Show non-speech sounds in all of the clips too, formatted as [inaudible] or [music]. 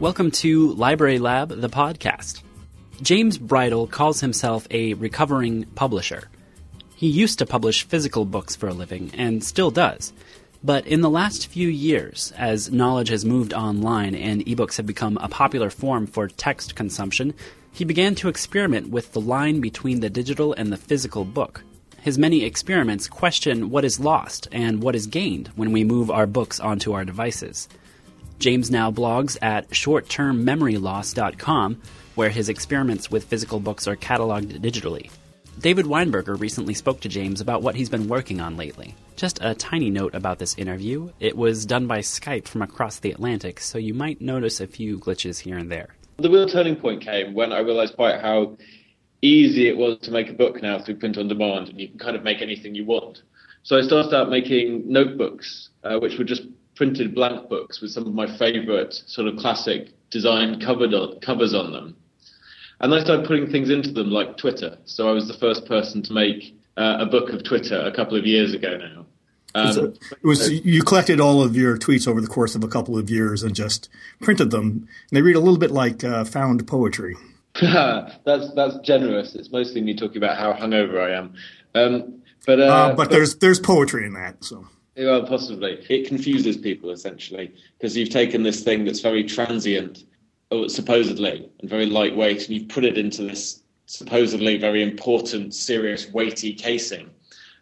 Welcome to Library Lab, the podcast. James Bridle calls himself a recovering publisher. He used to publish physical books for a living, and still does. But in the last few years, as knowledge has moved online and ebooks have become a popular form for text consumption, he began to experiment with the line between the digital and the physical book. His many experiments question what is lost and what is gained when we move our books onto our devices. James now blogs at shorttermmemoryloss.com, where his experiments with physical books are cataloged digitally. David Weinberger recently spoke to James about what he's been working on lately. Just a tiny note about this interview it was done by Skype from across the Atlantic, so you might notice a few glitches here and there. The real turning point came when I realized quite how easy it was to make a book now through print on demand, and you can kind of make anything you want. So I started out making notebooks, uh, which were just printed blank books with some of my favourite sort of classic design covered on, covers on them. And I started putting things into them like Twitter. So I was the first person to make uh, a book of Twitter a couple of years ago now. Um, so it was you collected all of your tweets over the course of a couple of years and just printed them. And they read a little bit like uh, found poetry. [laughs] that's that's generous. It's mostly me talking about how hungover I am. Um, but uh, uh, but there's there's poetry in that. So well, possibly. It confuses people essentially because you've taken this thing that's very transient, uh, supposedly, and very lightweight, and you've put it into this supposedly very important, serious, weighty casing.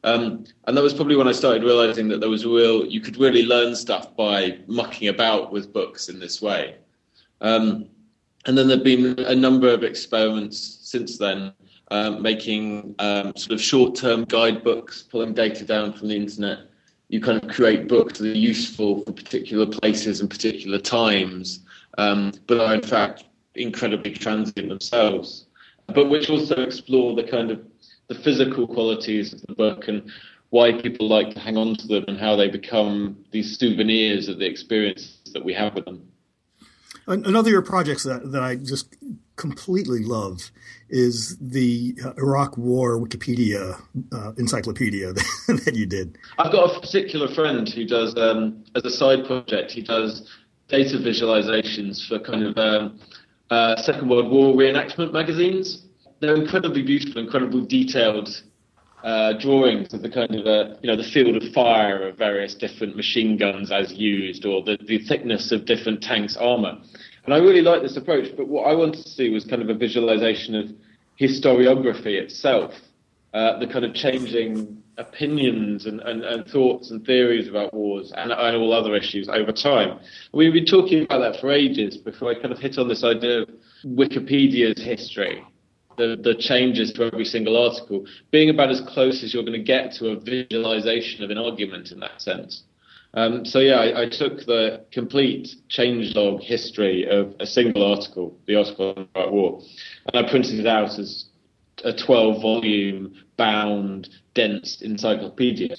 Um, and that was probably when I started realizing that there was real, you could really learn stuff by mucking about with books in this way. Um, and then there've been a number of experiments since then, um, making sort of short-term guidebooks, pulling data down from the internet, you kind of create books that are useful for particular places and particular times, um, but are in fact incredibly transient themselves, but which also explore the kind of the physical qualities of the book and why people like to hang on to them and how they become these souvenirs of the experience that we have with them. Another of your projects that, that I just completely love is the uh, Iraq War Wikipedia uh, encyclopedia that, [laughs] that, you did. I've got a particular friend who does, um, as a side project, he does data visualizations for kind of um, uh, Second World War reenactment magazines. They're incredibly beautiful, incredibly detailed uh, drawings of the kind of uh, you know the field of fire of various different machine guns as used, or the, the thickness of different tanks' armor. And I really like this approach, but what I wanted to see was kind of a visualization of historiography itself, uh, the kind of changing opinions and, and, and, thoughts and theories about wars and, and all other issues over time. We've been talking about that for ages before I kind of hit on this idea of Wikipedia's history. The, the changes to every single article being about as close as you're going to get to a visualization of an argument in that sense. Um, so yeah, I, I, took the complete changelog history of a single article, the article on the Iraq War, and I printed it out as a 12 volume bound dense encyclopedia.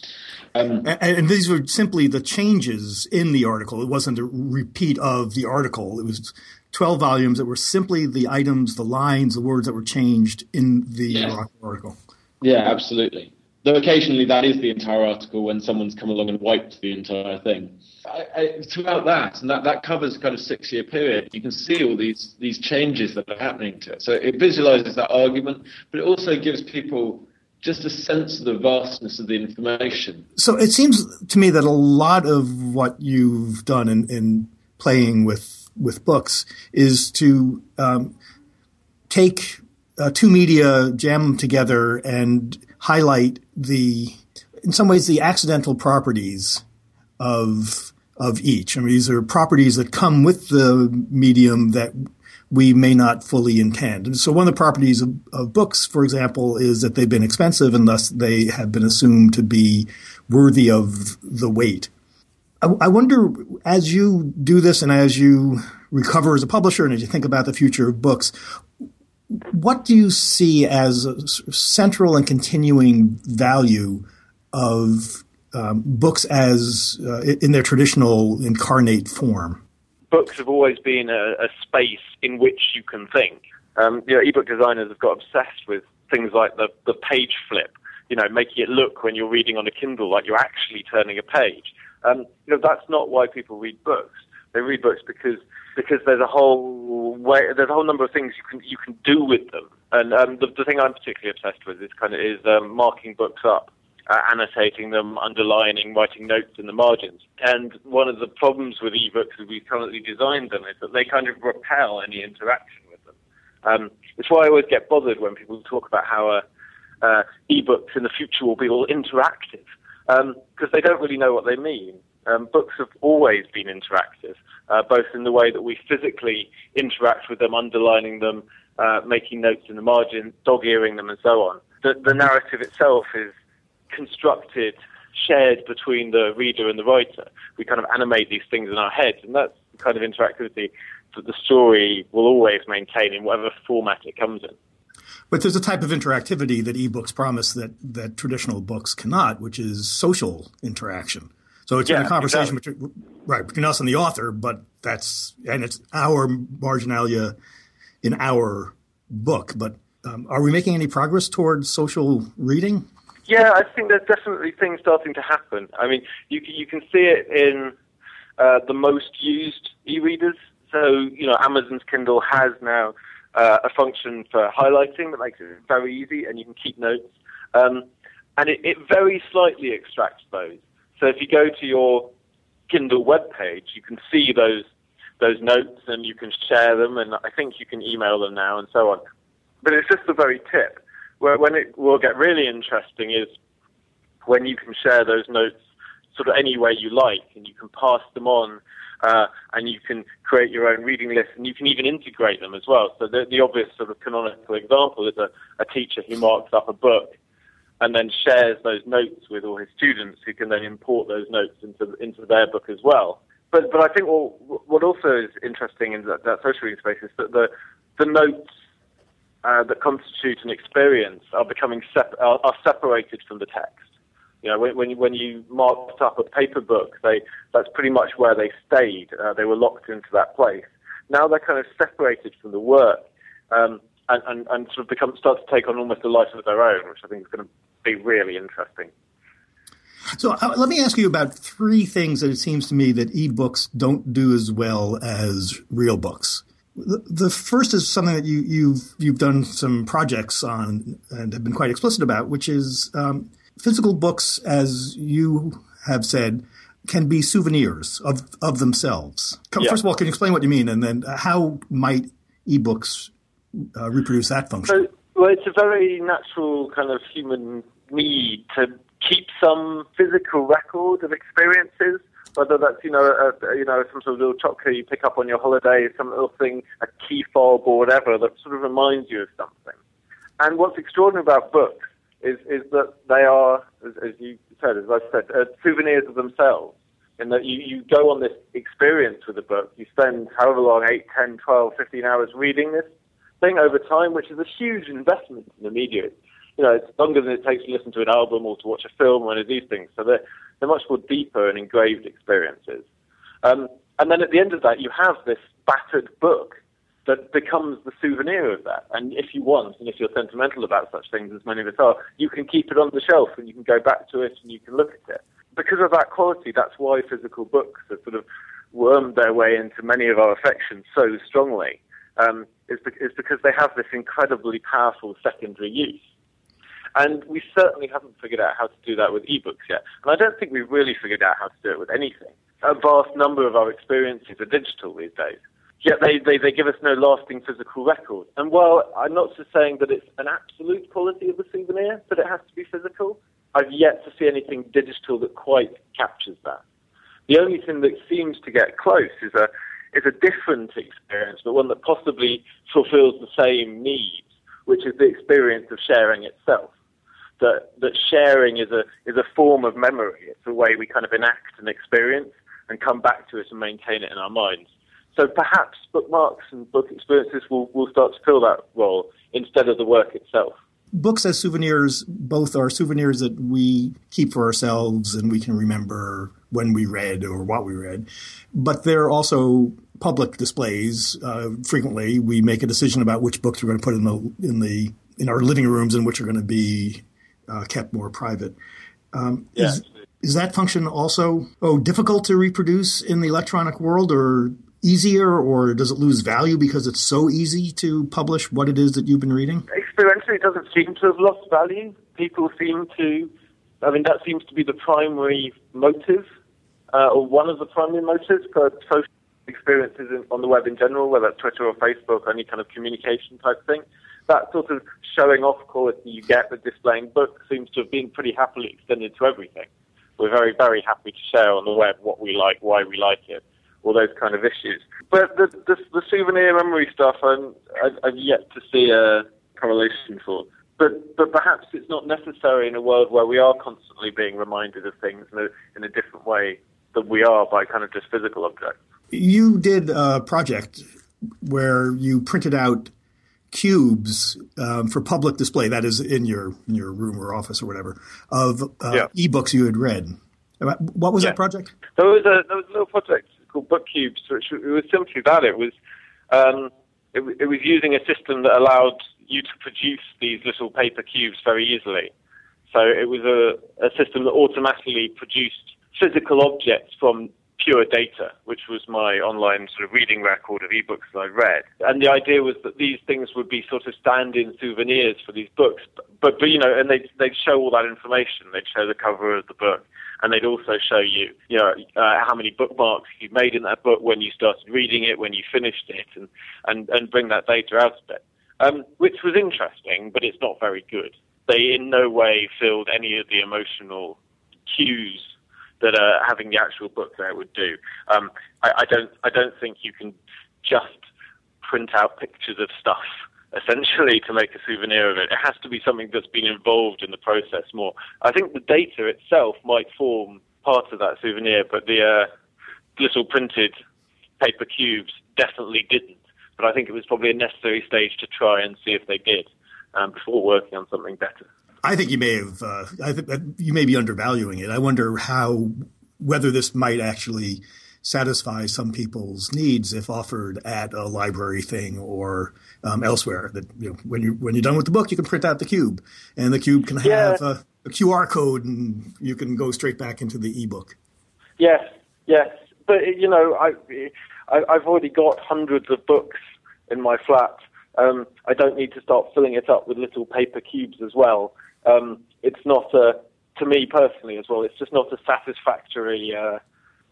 Um, and, and, these were simply the changes in the article. It wasn't a repeat of the article. It was 12 volumes that were simply the items, the lines, the words that were changed in the yeah. article. Yeah, absolutely. Though occasionally that is the entire article when someone's come along and wiped the entire thing. I, I, throughout that, and that, that covers kind of six year period, you can see all these these changes that are happening to it. So it visualizes that argument, but it also gives people just a sense of the vastness of the information. So it seems to me that a lot of what you've done in, in playing with with books is to um, take uh, two media, jam them together, and highlight the, in some ways, the accidental properties of of each. I mean, these are properties that come with the medium that we may not fully intend. And so one of the properties of, of, books, for example, is that they've been expensive and thus they have been assumed to be worthy of the weight. I, I wonder, as you do this and as you recover as a publisher and as you think about the future of books, what do you see as central and continuing value of um, books as uh, in their traditional incarnate form? Books have always been a, a space in which you can think. Um, you know, ebook designers have got obsessed with things like the, the page flip, you know, making it look when you're reading on a Kindle like you're actually turning a page. Um, you know, that's not why people read books. They read books because because there's a whole way, there's a whole number of things you can you can do with them. And um, the, the thing I'm particularly obsessed with is kind of is um, marking books up, uh, annotating them, underlining, writing notes in the margins. And one of the problems with ebooks as we've currently designed them is that they kind of repel any interaction with them. Um, it's why I always get bothered when people talk about how uh, uh, ebooks in the future will be all interactive because um, they don't really know what they mean. Um, books have always been interactive, uh, both in the way that we physically interact with them, underlining them, uh, making notes in the margin, dog-earing them, and so on. The, the narrative itself is constructed, shared between the reader and the writer. We kind of animate these things in our heads, and that's the kind of interactivity that the story will always maintain in whatever format it comes in. But there's a type of interactivity that ebooks promise that, that traditional books cannot, which is social interaction. So it's yeah, a conversation exactly. between, right, between us and the author, but that's, and it's our marginalia in our book. But um, are we making any progress towards social reading? Yeah, I think there's definitely things starting to happen. I mean, you, you can see it in uh, the most used e-readers. So, you know, Amazon's Kindle has now uh, a function for highlighting that makes it very easy, and you can keep notes. Um, and it, it, very slightly extracts those. So if you go to your Kindle web page, you can see those those notes, and you can share them, and I think you can email them now, and so on. But it's just the very tip. Where when it will get really interesting is when you can share those notes sort of any way you like, and you can pass them on uh, and you can create your own reading list, and you can even integrate them as well. So the, the obvious sort of canonical example is a, a teacher who marks up a book and then shares those notes with all his students, who can then import those notes into into their book as well. But but I think what what also is interesting in that, that social reading space is that the the notes uh, that constitute an experience are becoming sep- are, are separated from the text. You know, when, when, when you marked up a paper book, they, that's pretty much where they stayed. Uh, they were locked into that place. Now they're kind of separated from the work um, and, and, and sort of become, start to take on almost a life of their own, which I think is going to be really interesting. So uh, let me ask you about three things that it seems to me that ebooks don't do as well as real books. The, the first is something that you, you've you've done some projects on and have been quite explicit about, which is um, physical books, as you have said, can be souvenirs of, of themselves. Yeah. First of all, can you explain what you mean, and then how might ebooks uh, reproduce that function? So, well, it's a very natural kind of human need to keep some physical record of experiences, whether that's you know a, you know some sort of little chocolate you pick up on your holiday, some little thing, a key fob or whatever that sort of reminds you of something. And what's extraordinary about books is is that they are, as, as you said, as I said, uh, souvenirs of themselves. In that you, you go on this experience with a book, you spend however long, 8, 10, 12, 15 hours reading this thing over time, which is a huge investment in the media. You know, it's longer than it takes to listen to an album or to watch a film or any of these things. So they're, they're much more deeper and engraved experiences. Um, and then at the end of that, you have this battered book that becomes the souvenir of that. And if you want, and if you're sentimental about such things, as many of us are, you can keep it on the shelf and you can go back to it and you can look at it. Because of that quality, that's why physical books have sort of wormed their way into many of our affections so strongly. Um, is, is because they have this incredibly powerful secondary use. And we certainly haven't figured out how to do that with ebooks yet. And I don't think we've really figured out how to do it with anything. A vast number of our experiences are digital these days yet they, they, they give us no lasting physical record. And while I'm not just saying that it's an absolute quality of the souvenir, but it has to be physical, I've yet to see anything digital that quite captures that. The only thing that seems to get close is a, is a different experience, but one that possibly fulfills the same needs, which is the experience of sharing itself. That, that sharing is a, is a form of memory. It's a way we kind of enact an experience and come back to it and maintain it in our minds. So perhaps bookmarks and book experiences will, will start to fill that role instead of the work itself. Books as souvenirs both are souvenirs that we keep for ourselves and we can remember when we read or what we read, but they're also public displays. Uh, frequently, we make a decision about which books we're going to put in the in the in our living rooms and which are going to be uh, kept more private. Um, yeah. is, is that function also oh difficult to reproduce in the electronic world, or easier or does it lose value because it's so easy to publish what it is that you've been reading? Experientially, it doesn't seem to have lost value. People seem to, I mean, that seems to be the primary motive, uh, or one of the primary motives for social experiences in, on the web in general, whether it's Twitter or Facebook any kind of communication type thing. That sort of showing off quality you get with displaying books seems to have been pretty happily extended to everything. We're very, very happy to share on the web what we like, why we like it, all those kind of issues. But the, the, the souvenir memory stuff, I'm, I've yet to see a correlation for. But, but perhaps it's not necessary in a world where we are constantly being reminded of things in a, in a different way than we are by kind of just physical objects. You did a project where you printed out cubes um, for public display. That is in your in your room or office or whatever of uh, yeah. ebooks you had read. What was yeah. that project? There was a there was a little project called Book Cubes, which it was simply that it was um, it, it was using a system that allowed you to produce these little paper cubes very easily. So it was a, a system that automatically produced physical objects from pure data, which was my online sort of reading record of ebooks that I read. And the idea was that these things would be sort of stand-in souvenirs for these books. But, but you know, and they'd, they'd show all that information. They'd show the cover of the book. And they'd also show you, you know, uh, how many bookmarks you made in that book when you started reading it, when you finished it, and, and, and bring that data out of it. Um, which was interesting, but it's not very good. They in no way filled any of the emotional cues that uh, having the actual book there would do. Um, I, I don't I don't think you can just print out pictures of stuff [laughs] essentially to make a souvenir of it. It has to be something that's been involved in the process more. I think the data itself might form part of that souvenir, but the uh, little printed paper cubes definitely didn't. But I think it was probably a necessary stage to try and see if they did um, before working on something better. I think you may have. Uh, I think you may be undervaluing it. I wonder how whether this might actually satisfy some people's needs if offered at a library thing or um, elsewhere. That you know, when you when you're done with the book, you can print out the cube, and the cube can have yeah. a, a, QR code, and you can go straight back into the ebook. Yes, yes, but you know, I, I I've already got hundreds of books in my flat. Um, I don't need to start filling it up with little paper cubes as well um, it's not a, to me personally as well, it's just not a satisfactory uh,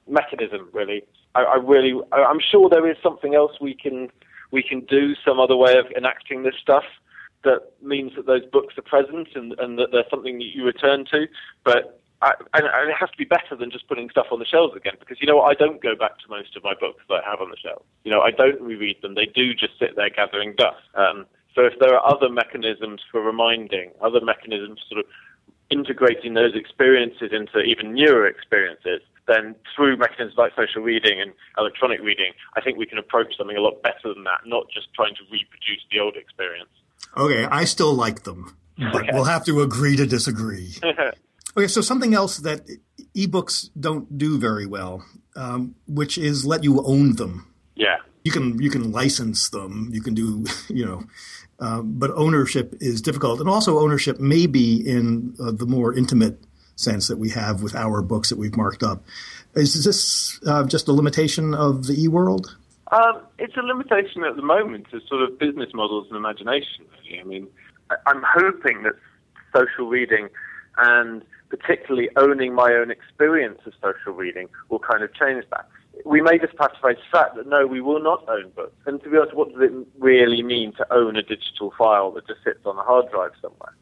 mechanism really. I, I really, I, I'm sure there is something else we can we can do, some other way of enacting this stuff that means that those books are present and, and that they're something that you return to. But I, and it has to be better than just putting stuff on the shelves again because you know what? I don't go back to most of my books that I have on the shelf. You know, I don't reread them. They do just sit there gathering dust. Um, so if there are other mechanisms for reminding, other mechanisms sort of integrating those experiences into even newer experiences, then through mechanisms like social reading and electronic reading, I think we can approach something a lot better than that, not just trying to reproduce the old experience. Okay, I still like them, but okay. we'll have to agree to disagree. [laughs] okay, so something else that ebooks don't do very well, um, which is let you own them. Yeah. You can you can license them. You can do [laughs] you know um, but ownership is difficult, and also ownership may be in uh, the more intimate sense that we have with our books that we've marked up. Is this uh, just a limitation of the e-world? Um, it's a limitation at the moment of sort of business models and imagination. Really. I mean, I'm hoping that social reading and particularly owning my own experience of social reading will kind of change that we may just face the fact that no, we will not own books. And to be honest, what does it really mean to own a digital file that just sits on a hard drive somewhere?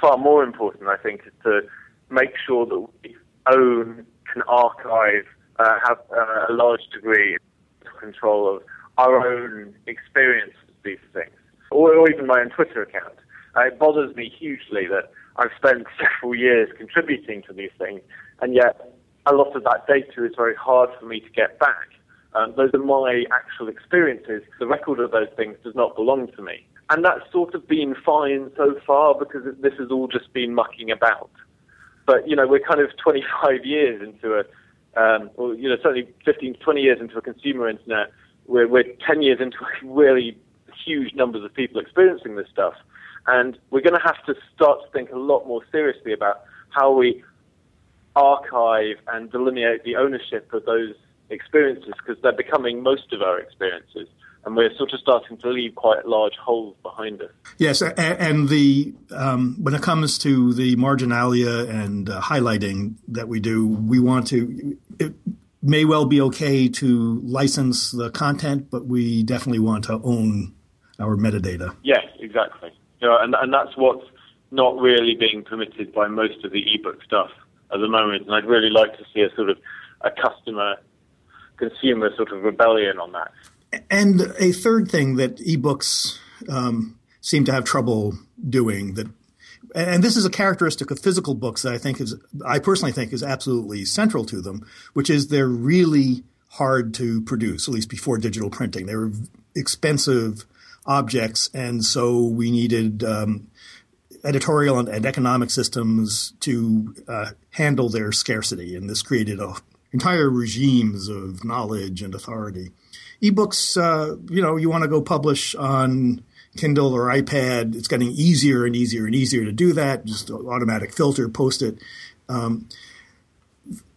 Far more important, I think, is to make sure that we own, can archive, uh, have uh, a large degree of control of our own experience of these things, or, or even my own Twitter account. Uh, it bothers me hugely that I've spent several years contributing to these things, and yet a lot of that data is very hard for me to get back. Um, those are my actual experiences. The record of those things does not belong to me. And that's sort of been fine so far because this has all just been mucking about. But, you know, we're kind of 25 years into a, um, or, you know, certainly 15, 20 years into a consumer internet. We're, we're 10 years into [laughs] really huge numbers of people experiencing this stuff. And we're going to have to start to think a lot more seriously about how we archive and delineate the ownership of those experiences because they're becoming most of our experiences and we're sort of starting to leave quite large holes behind us. Yes, and the um, when it comes to the marginalia and uh, highlighting that we do, we want to. It may well be okay to license the content, but we definitely want to own our metadata. Yes, exactly. Know, and and that's what's not really being permitted by most of the ebook stuff at the moment. And I'd really like to see a sort of a customer consumer sort of rebellion on that. And a third thing that ebooks um, seem to have trouble doing that and this is a characteristic of physical books that I think is I personally think is absolutely central to them, which is they're really hard to produce, at least before digital printing. They were expensive objects, and so we needed um, editorial and, and, economic systems to uh, handle their scarcity, and this created a, entire regimes of knowledge and authority ebooks, uh, you know, you want to go publish on Kindle or iPad, it's getting easier and easier and easier to do that. Just automatic filter, post it. Um,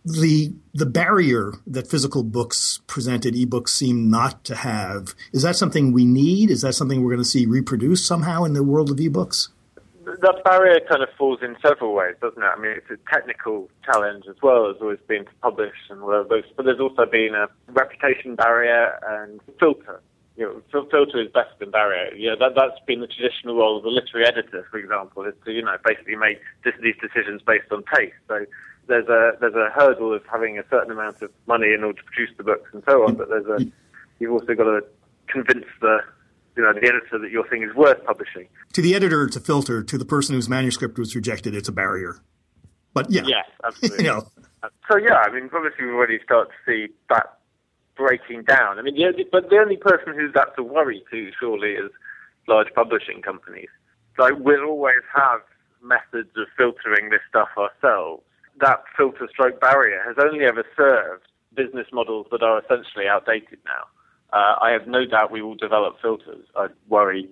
the the barrier that physical books presented ebooks seem not to have is that something we need? Is that something we're going to see reproduced somehow in the world of ebooks? that barrier kind of falls in several ways, doesn't it? I mean, it's a technical challenge as well as always been to publish and but there's also been a reputation barrier and filter. You know, filter is better than barrier. You know, that, that's been the traditional role of the literary editor, for example, is to, you know, basically make these decisions based on taste. So there's a, there's a hurdle of having a certain amount of money in order to produce the books and so on, but there's a, you've also got to convince the you know, the editor that your thing is worth publishing. To the editor, it's a filter. To the person whose manuscript was rejected, it's a barrier. But yeah. Yes, absolutely. [laughs] you know. So yeah, I mean, obviously we already start to see that breaking down. I mean, the only, but the only person who's that's a worry to surely is large publishing companies. Like we'll always have methods of filtering this stuff ourselves. That filter stroke barrier has only ever served business models that are essentially outdated now. Uh, I have no doubt we will develop filters. I worry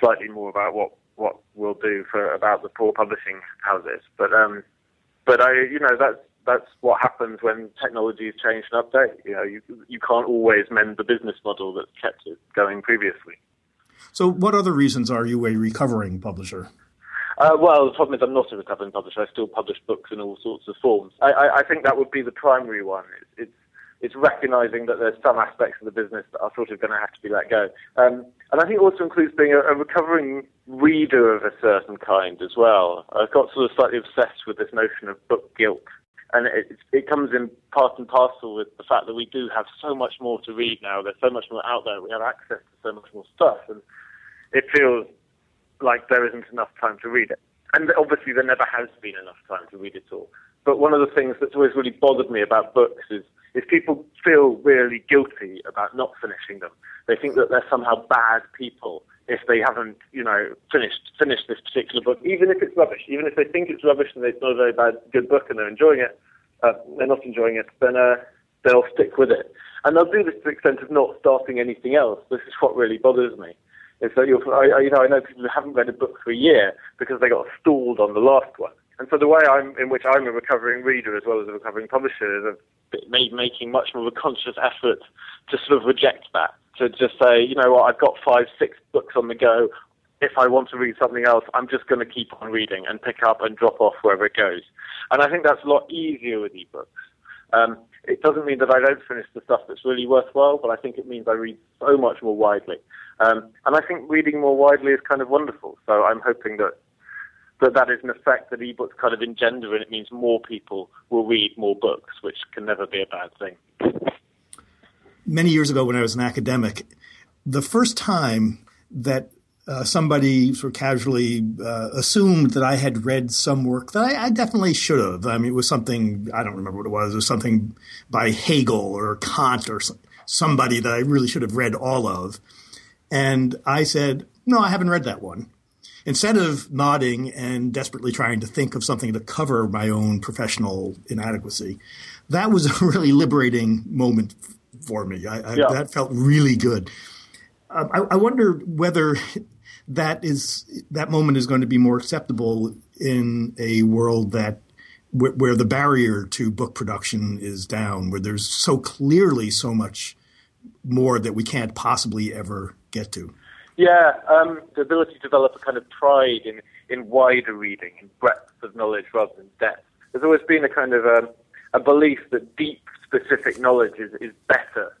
slightly more about what what we'll do for about the poor publishing houses. But um, but I you know that's that's what happens when technologies change and update. You know, you you can't always mend the business model that's kept it going previously. So, what other reasons are you a recovering publisher? Uh, well, the problem is I'm not a recovering publisher. I still publish books in all sorts of forms. I, I, I think that would be the primary one. It's, it's it's recognizing that there's some aspects of the business that are sort of going to have to be let go. Um, and I think it also includes being a, a, recovering reader of a certain kind as well. I've got sort of slightly obsessed with this notion of book guilt. And it, it comes in part and parcel with the fact that we do have so much more to read now. There's so much more out there. We have access to so much more stuff. And it feels like there isn't enough time to read it. And obviously, there never has been enough time to read it all. But one of the things that's always really bothered me about books is is people feel really guilty about not finishing them. They think that they're somehow bad people if they haven't, you know, finished finished this particular book, even if it's rubbish, even if they think it's rubbish and it's not a very bad good book and they're enjoying it, uh, they're not enjoying it, then uh, they'll stick with it. And they'll do this to the extent of not starting anything else. This is what really bothers me. Is that you'll, I, you know, I know people who haven't read a book for a year because they got stalled on the last one. And so the way I'm, in which I'm a recovering reader as well as a recovering publisher is made, making much more of a conscious effort to sort of reject that. To just say, you know what, I've got five, six books on the go. If I want to read something else, I'm just going to keep on reading and pick up and drop off wherever it goes. And I think that's a lot easier with ebooks. Um, it doesn't mean that I don't finish the stuff that's really worthwhile, but I think it means I read so much more widely. Um, and I think reading more widely is kind of wonderful. So I'm hoping that that that is an effect that ebooks kind of engender, and it means more people will read more books, which can never be a bad thing. Many years ago, when I was an academic, the first time that uh, somebody sort of casually uh, assumed that I had read some work that I, I, definitely should have. I mean, it was something I don't remember what it was. It was something by Hegel or Kant or somebody that I really should have read all of. And I said, "No, I haven't read that one." instead of nodding and desperately trying to think of something to cover my own professional inadequacy, that was a [laughs] really liberating moment for me. I, I, yeah. That felt really good. Um, I, I, wonder whether that is that moment is going to be more acceptable in a world that where, where, the barrier to book production is down, where there's so clearly so much more that we can't possibly ever get to. Yeah, um, the ability to develop a kind of pride in, in wider reading, in breadth of knowledge rather than depth. There's always been a kind of um, a belief that deep, specific knowledge is, is better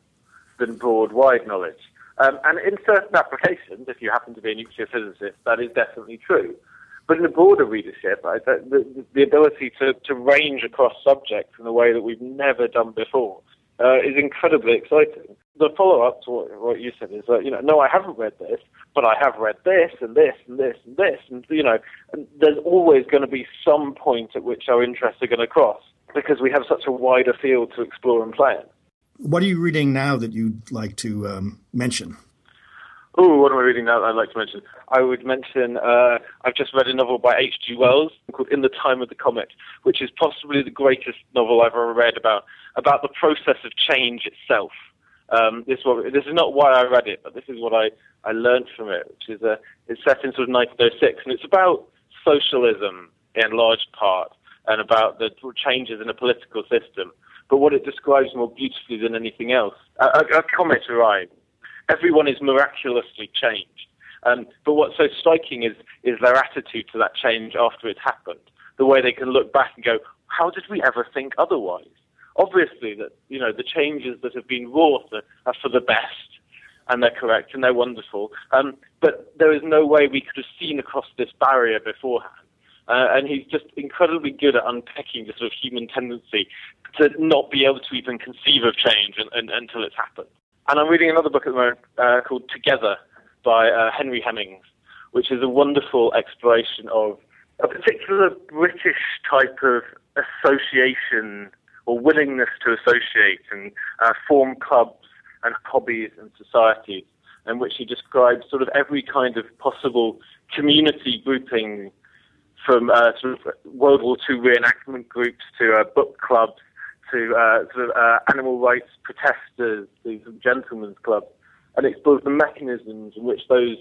than broad, wide knowledge. Um, and in certain applications, if you happen to be a nuclear physicist, that is definitely true. But in a broader readership, I, the, the, the, ability to, to range across subjects in a way that we've never done before uh, is incredibly exciting. The follow-up to what, what, you said is that, you know, no, I haven't read this, but I have read this and this and this and this. And, you know, and there's always going to be some point at which our interests are going to cross because we have such a wider field to explore and play in. What are you reading now that you'd like to um, mention? Oh, what am I reading now I'd like to mention? I would mention, uh, I've just read a novel by H.G. Wells called In the Time of the Comet, which is possibly the greatest novel I've ever read about, about the process of change itself. Um, this, this is not why I read it, but this is what I, I learned from it, which is uh, it's set in sort of 1906, and it's about socialism in large part, and about the changes in the political system but what it describes more beautifully than anything else. A, a, a comet arrives. Everyone is miraculously changed. Um, but what's so striking is, is their attitude to that change after it's happened. The way they can look back and go, how did we ever think otherwise? Obviously, that you know the changes that have been wrought are, are for the best, and they're correct and they're wonderful. Um, but there is no way we could have seen across this barrier beforehand. Uh, and he's just incredibly good at unpacking the sort of human tendency to not be able to even conceive of change and, and, until it's happened. And I'm reading another book at the moment uh, called Together by uh, Henry Hemmings, which is a wonderful exploration of a particular British type of association or willingness to associate and uh, form clubs and hobbies and societies, in which he describes sort of every kind of possible community grouping from uh, sort of World War II reenactment groups to uh, book clubs to uh, sort of uh, animal rights protesters, these gentlemen's clubs, and explores the mechanisms in which those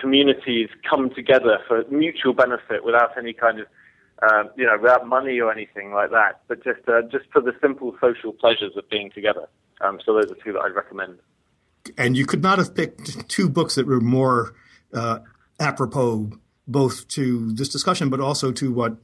communities come together for mutual benefit without any kind of um, you know, without money or anything like that, but just uh, just for the simple social pleasures of being together. Um, so those are two that I'd recommend. And you could not have picked two books that were more uh, apropos both to this discussion, but also to what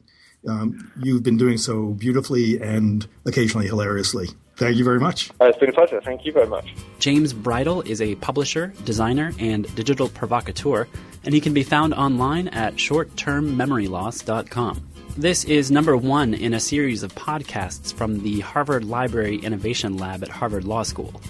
um, you've been doing so beautifully and occasionally hilariously. Thank you very much. Uh, it's been a pleasure. Thank you very much. James Bridle is a publisher, designer, and digital provocateur, and he can be found online at shorttermmemoryloss.com. This is number one in a series of podcasts from the Harvard Library Innovation Lab at Harvard Law School.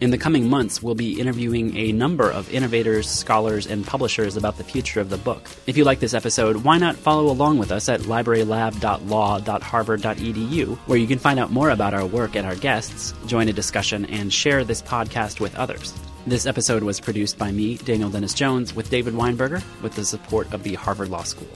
In the coming months, we'll be interviewing a number of innovators, scholars, and publishers about the future of the book. If you like this episode, why not follow along with us at librarylab.law.harvard.edu, where you can find out more about our work and our guests, join a discussion, and share this podcast with others. This episode was produced by me, Daniel Dennis Jones, with David Weinberger, with the support of the Harvard Law School.